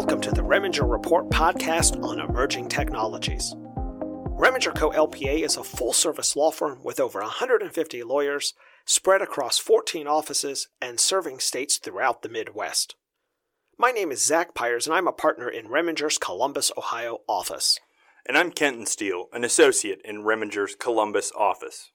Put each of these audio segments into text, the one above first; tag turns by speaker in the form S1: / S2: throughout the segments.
S1: Welcome to the Reminger Report podcast on emerging technologies. Reminger Co. LPA is a full service law firm with over 150 lawyers spread across 14 offices and serving states throughout the Midwest. My name is Zach Pyers, and I'm a partner in Reminger's Columbus, Ohio office.
S2: And I'm Kenton Steele, an associate in Reminger's Columbus office.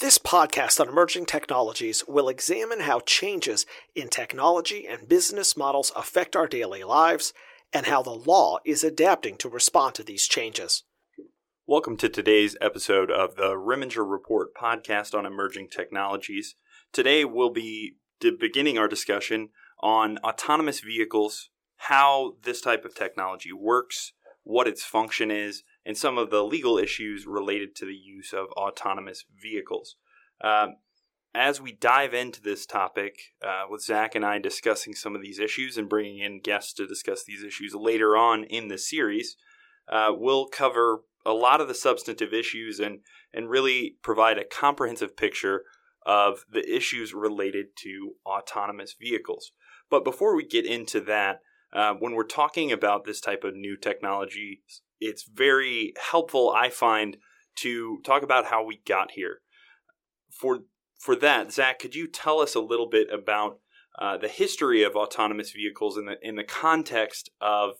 S1: This podcast on emerging technologies will examine how changes in technology and business models affect our daily lives and how the law is adapting to respond to these changes.
S2: Welcome to today's episode of the Reminger Report podcast on emerging technologies. Today we'll be beginning our discussion on autonomous vehicles, how this type of technology works, what its function is, and some of the legal issues related to the use of autonomous vehicles. Um, as we dive into this topic, uh, with Zach and I discussing some of these issues and bringing in guests to discuss these issues later on in the series, uh, we'll cover a lot of the substantive issues and, and really provide a comprehensive picture of the issues related to autonomous vehicles. But before we get into that, uh, when we're talking about this type of new technology, it's very helpful, I find, to talk about how we got here. For for that, Zach, could you tell us a little bit about uh, the history of autonomous vehicles in the in the context of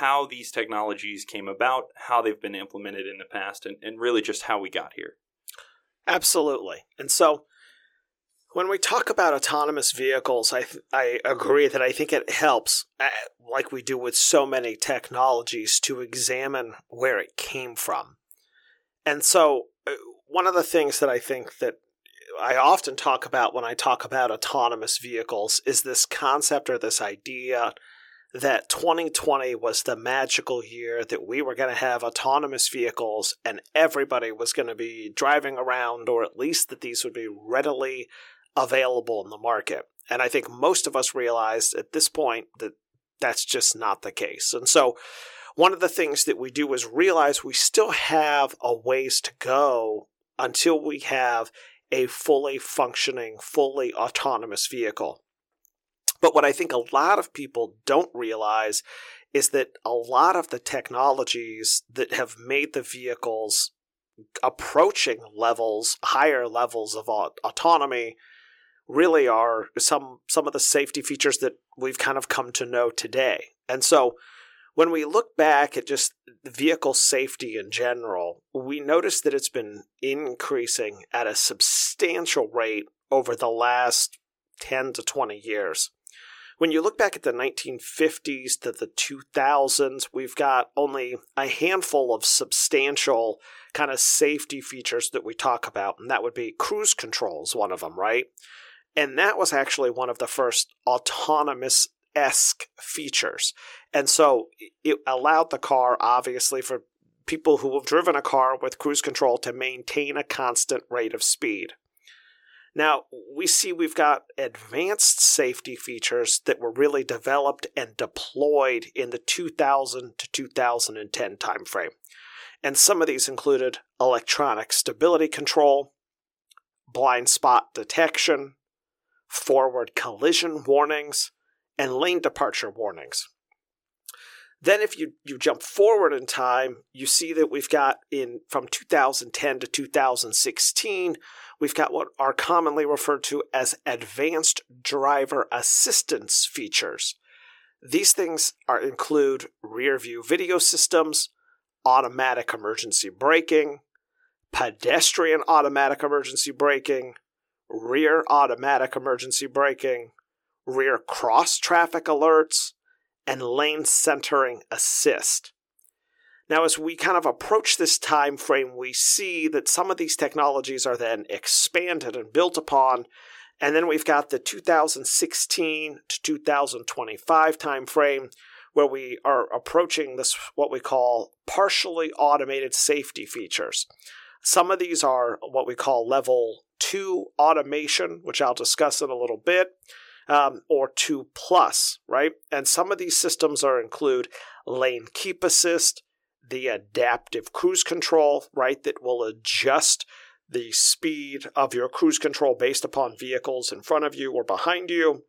S2: how these technologies came about, how they've been implemented in the past, and, and really just how we got here?
S1: Absolutely. And so when we talk about autonomous vehicles, I th- I agree that I think it helps, uh, like we do with so many technologies, to examine where it came from. And so, uh, one of the things that I think that I often talk about when I talk about autonomous vehicles is this concept or this idea that 2020 was the magical year that we were going to have autonomous vehicles and everybody was going to be driving around, or at least that these would be readily available in the market. And I think most of us realized at this point that that's just not the case. And so one of the things that we do is realize we still have a ways to go until we have a fully functioning, fully autonomous vehicle. But what I think a lot of people don't realize is that a lot of the technologies that have made the vehicles approaching levels, higher levels of autonomy, really are some some of the safety features that we've kind of come to know today. And so when we look back at just vehicle safety in general, we notice that it's been increasing at a substantial rate over the last 10 to 20 years. When you look back at the 1950s to the 2000s, we've got only a handful of substantial kind of safety features that we talk about, and that would be cruise control is one of them, right? And that was actually one of the first autonomous esque features. And so it allowed the car, obviously, for people who have driven a car with cruise control to maintain a constant rate of speed. Now, we see we've got advanced safety features that were really developed and deployed in the 2000 to 2010 timeframe. And some of these included electronic stability control, blind spot detection, forward collision warnings, and lane departure warnings. Then if you, you jump forward in time, you see that we've got in from 2010 to 2016, we've got what are commonly referred to as advanced driver assistance features. These things are include rear view video systems, automatic emergency braking, pedestrian automatic emergency braking, rear automatic emergency braking, rear cross traffic alerts, and lane centering assist. Now, as we kind of approach this time frame, we see that some of these technologies are then expanded and built upon, and then we've got the 2016 to 2025 time frame where we are approaching this what we call partially automated safety features. Some of these are what we call level 2 automation, which I'll discuss in a little bit, um, or 2 plus, right? And some of these systems are include lane keep assist, the adaptive cruise control, right, that will adjust the speed of your cruise control based upon vehicles in front of you or behind you,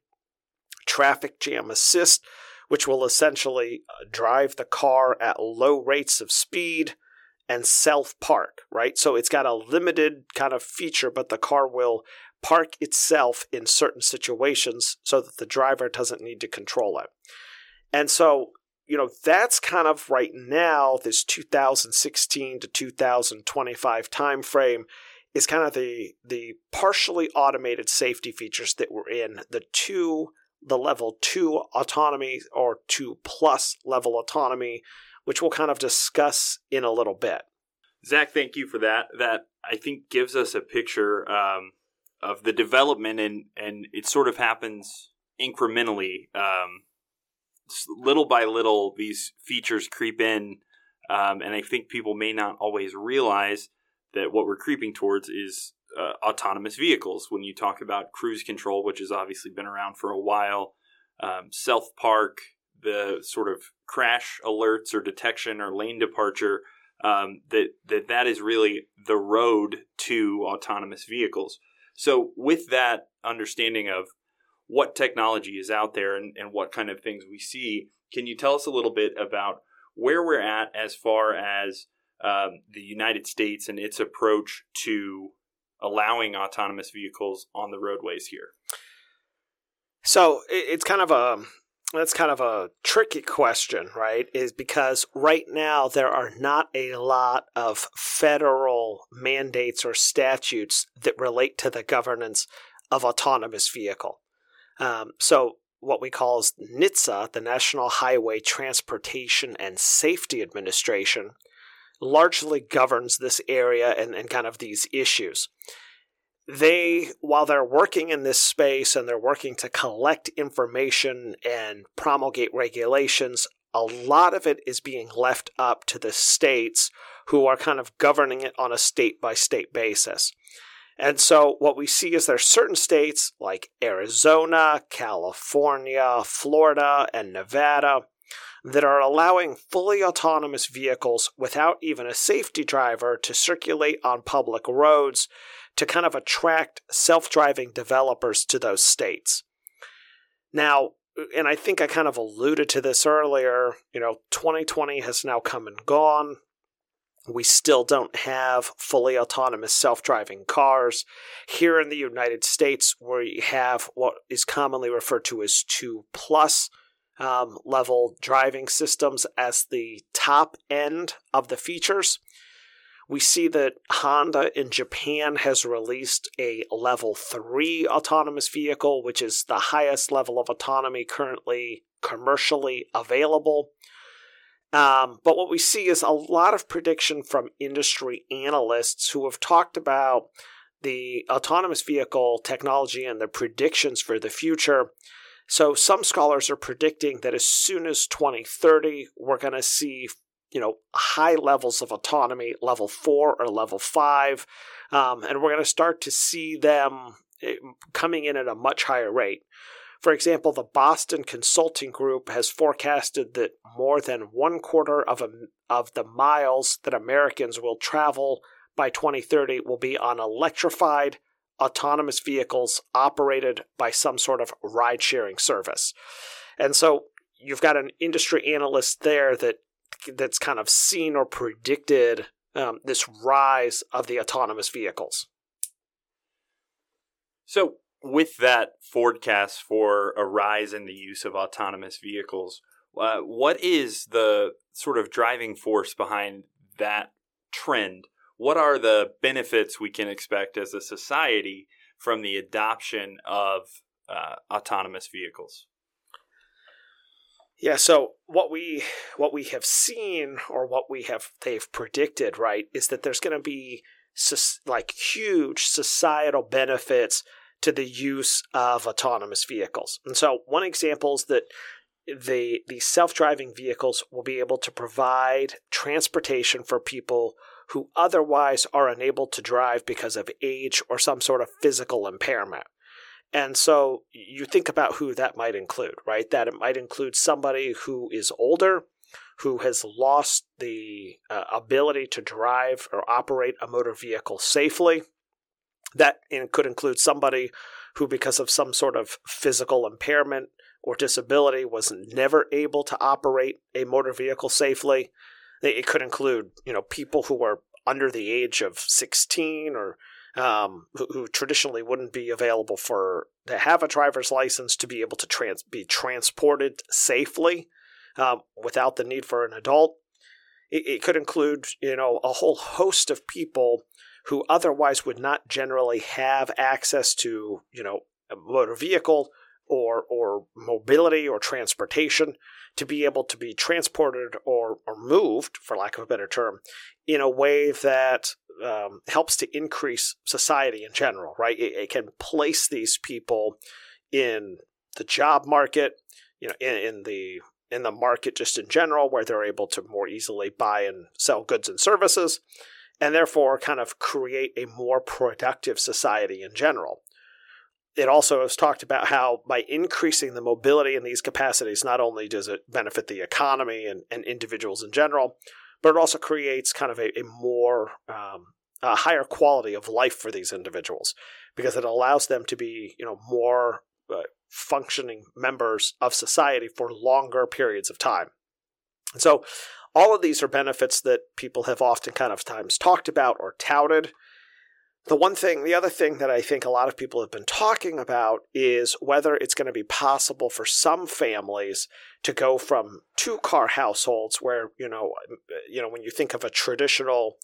S1: traffic jam assist, which will essentially uh, drive the car at low rates of speed and self park, right? So it's got a limited kind of feature, but the car will park itself in certain situations so that the driver doesn't need to control it. And so, you know, that's kind of right now, this 2016 to 2025 time frame is kind of the the partially automated safety features that were in the two the level 2 autonomy or 2 plus level autonomy which we'll kind of discuss in a little bit
S2: zach thank you for that that i think gives us a picture um, of the development and and it sort of happens incrementally um, little by little these features creep in um, and i think people may not always realize that what we're creeping towards is uh, autonomous vehicles. When you talk about cruise control, which has obviously been around for a while, um, self park, the sort of crash alerts or detection or lane departure, um, that that that is really the road to autonomous vehicles. So, with that understanding of what technology is out there and, and what kind of things we see, can you tell us a little bit about where we're at as far as um, the United States and its approach to allowing autonomous vehicles on the roadways here?
S1: So it's kind of a that's kind of a tricky question, right? Is because right now there are not a lot of federal mandates or statutes that relate to the governance of autonomous vehicle. Um, so what we call is NHTSA, the National Highway Transportation and Safety Administration, largely governs this area and, and kind of these issues. They, while they're working in this space and they're working to collect information and promulgate regulations, a lot of it is being left up to the states who are kind of governing it on a state by state basis. And so what we see is there's certain states like Arizona, California, Florida, and Nevada that are allowing fully autonomous vehicles without even a safety driver to circulate on public roads to kind of attract self driving developers to those states. Now, and I think I kind of alluded to this earlier, you know, 2020 has now come and gone. We still don't have fully autonomous self driving cars. Here in the United States, we have what is commonly referred to as 2 plus um, level driving systems as the top end of the features. We see that Honda in Japan has released a level 3 autonomous vehicle, which is the highest level of autonomy currently commercially available. Um, but what we see is a lot of prediction from industry analysts who have talked about the autonomous vehicle technology and the predictions for the future so some scholars are predicting that as soon as 2030, we're going to see you know high levels of autonomy, level four or level five, um, and we're going to start to see them eh, coming in at a much higher rate. For example, the Boston Consulting Group has forecasted that more than one quarter of, a, of the miles that Americans will travel by 2030 will be on electrified autonomous vehicles operated by some sort of ride sharing service. And so you've got an industry analyst there that that's kind of seen or predicted um, this rise of the autonomous vehicles.
S2: So, with that forecast for a rise in the use of autonomous vehicles, uh, what is the sort of driving force behind that trend? what are the benefits we can expect as a society from the adoption of uh, autonomous vehicles?
S1: Yeah, so what we what we have seen or what we have they've predicted, right, is that there's going to be like huge societal benefits to the use of autonomous vehicles. And so one example is that the the self-driving vehicles will be able to provide transportation for people who otherwise are unable to drive because of age or some sort of physical impairment. And so you think about who that might include, right? That it might include somebody who is older, who has lost the uh, ability to drive or operate a motor vehicle safely. That could include somebody who, because of some sort of physical impairment or disability, was never able to operate a motor vehicle safely. It could include, you know, people who are under the age of 16 or um, who, who, traditionally wouldn't be available for to have a driver's license to be able to trans, be transported safely um, without the need for an adult. It, it could include, you know, a whole host of people who otherwise would not generally have access to, you know, a motor vehicle or or mobility or transportation to be able to be transported or, or moved, for lack of a better term, in a way that um, helps to increase society in general, right? It, it, can place these people in the job market, you know, in, in the in the market just in general, where they're able to more easily buy and sell goods and services, and therefore kind of create a more productive society in general. It also has talked about how by increasing the mobility in these capacities, not only does it benefit the economy and, and individuals in general, but it also creates kind of a, a more um, a higher quality of life for these individuals because it allows them to be you know more uh, functioning members of society for longer periods of time. And so all of these are benefits that people have often kind of times talked about or touted. The one thing, the other thing that I think a lot of people have been talking about is whether it's going to be possible for some families to go from two car households where, you know, you know, when you think of a traditional,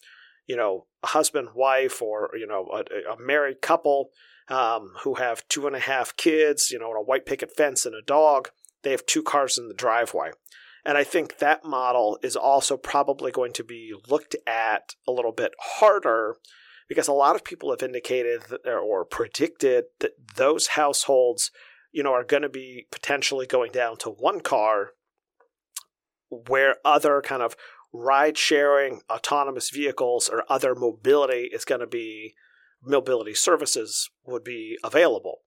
S1: you know, husband, wife, or, you know, a, a married couple um, who have two and a half kids, you know, and a white picket fence and a dog, they have two cars in the driveway. And I think that model is also probably going to be looked at a little bit harder because a lot of people have indicated that, or predicted that those households, you know, are going to be potentially going down to one car where other kind of ride sharing autonomous vehicles or other mobility is going to be mobility services would be available.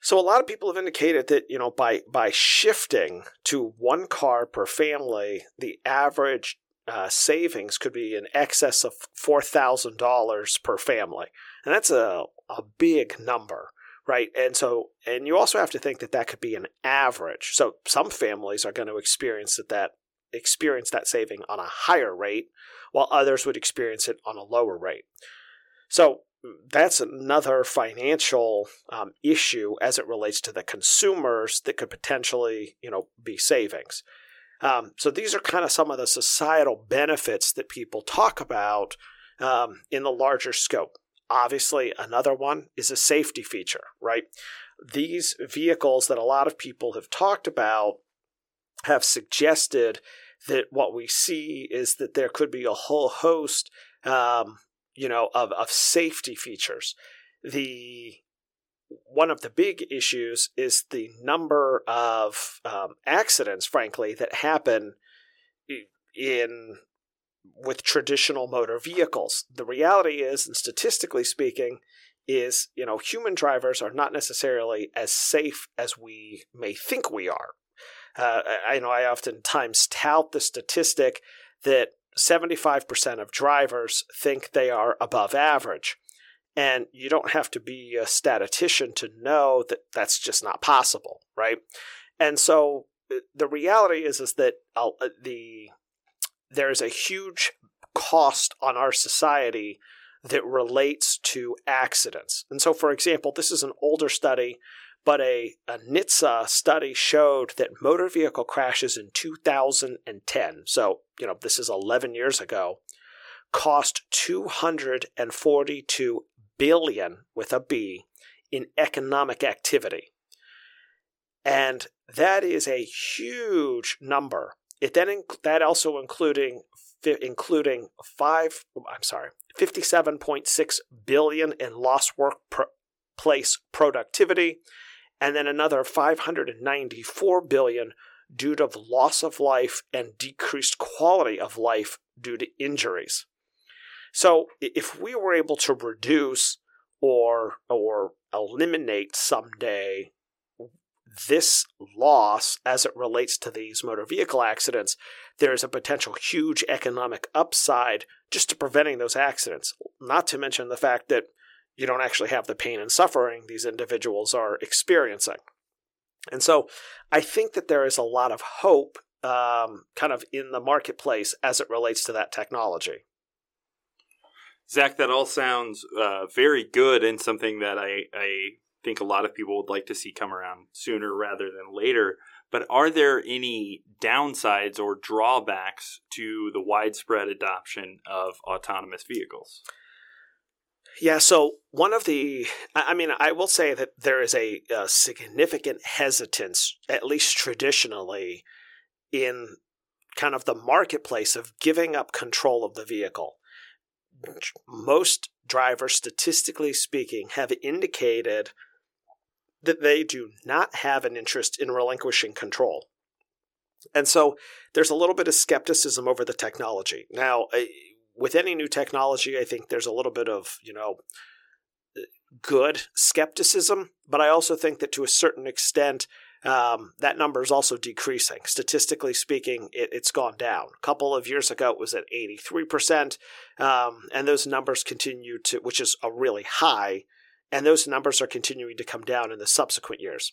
S1: So a lot of people have indicated that you know by by shifting to one car per family, the average uh, savings could be in excess of four thousand dollars per family, and that's a a big number, right? And so and you also have to think that that could be an average. So some families are going to experience that that experience that saving on a higher rate, while others would experience it on a lower rate. So that's another financial um, issue as it relates to the consumers that could potentially, you know, be savings. Um, so these are kind of some of the societal benefits that people talk about um, in the larger scope. Obviously, another one is a safety feature, right? These vehicles that a lot of people have talked about have suggested that what we see is that there could be a whole host um, you know, of, of safety features. The one of the big issues is the number of um, accidents, frankly, that happen in with traditional motor vehicles. The reality is, and statistically speaking, is you know human drivers are not necessarily as safe as we may think we are. Uh, I know I oftentimes tout the statistic that 75% of drivers think they are above average. And you don't have to be a statistician to know that that's just not possible, right? And so uh, the reality is is that uh, the there is a huge cost on our society that relates to accidents. And so, for example, this is an older study but a, a NHTSA study showed that motor vehicle crashes in 2010, so, you know, this is 11 years ago, cost 242 billion with a B in economic activity. And that is a huge number. It then inc- that also including including five I'm sorry, 57.6 billion in lost workplace productivity and then another 594 billion due to loss of life and decreased quality of life due to injuries. So if we were able to reduce or or eliminate someday this loss as it relates to these motor vehicle accidents, there is a potential huge economic upside just to preventing those accidents. Not to mention the fact that you don't actually have the pain and suffering these individuals are experiencing. And so I think that there is a lot of hope um, kind of in the marketplace as it relates to that technology.
S2: Zach, that all sounds uh, very good and something that I, I think a lot of people would like to see come around sooner rather than later. But are there any downsides or drawbacks to the widespread adoption of autonomous vehicles?
S1: Yeah, so one of the, I mean, I will say that there is a, a significant hesitance, at least traditionally, in kind of the marketplace of giving up control of the vehicle. Most drivers, statistically speaking, have indicated that they do not have an interest in relinquishing control. And so there's a little bit of skepticism over the technology. Now, with any new technology, I think there's a little bit of, you know, uh, good skepticism, but I also think that to a certain extent, um, that number is also decreasing. Statistically speaking, it, has gone down. A couple of years ago, it was at 83%, um, and those numbers continue to, which is a really high, and those numbers are continuing to come down in the subsequent years.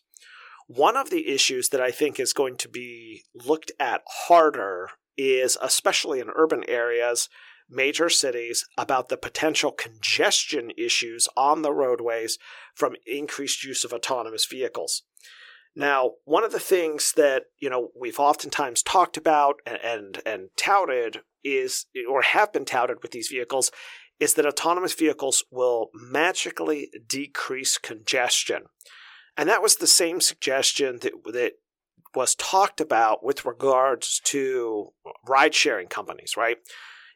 S1: One of the issues that I think is going to be looked at harder is, especially in urban areas, major cities about the potential congestion issues on the roadways from increased use of autonomous vehicles. Now, one of the things that you know we've oftentimes talked about and, and and, touted is, or have been touted with these vehicles, is that autonomous vehicles will magically decrease congestion, and that was the same suggestion that that was talked about with regards to ride-sharing companies, right?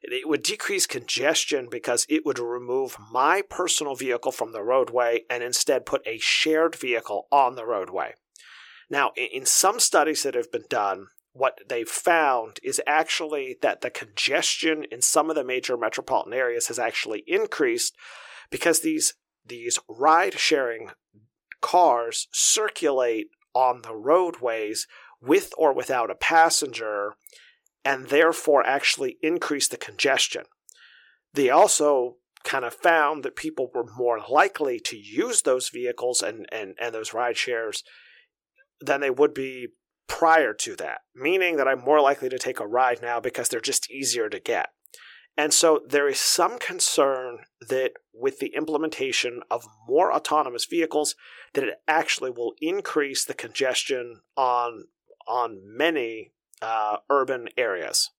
S1: It would decrease congestion because it would remove my personal vehicle from the roadway and instead put a shared vehicle on the roadway. Now, in some studies that have been done, what they've found is actually that the congestion in some of the major metropolitan areas has actually increased because these these ride sharing cars circulate on the roadways with or without a passenger and therefore actually increase the congestion. They also kind of found that people were more likely to use those vehicles and, and, and those ride shares than they would be prior to that, meaning that I'm more likely to take a ride now because they're just easier to get. And so there is some concern that with the implementation of more autonomous vehicles, that it actually will increase the congestion on on many uh, urban areas.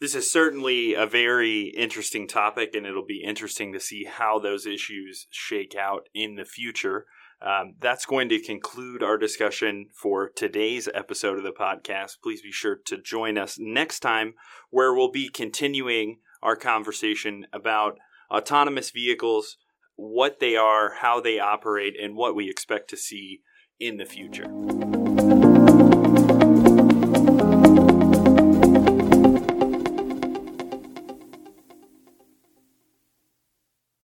S2: This is certainly a very interesting topic, and it'll be interesting to see how those issues shake out in the future. Um, that's going to conclude our discussion for today's episode of the podcast. Please be sure to join us next time, where we'll be continuing our conversation about autonomous vehicles, what they are, how they operate, and what we expect to see in the future.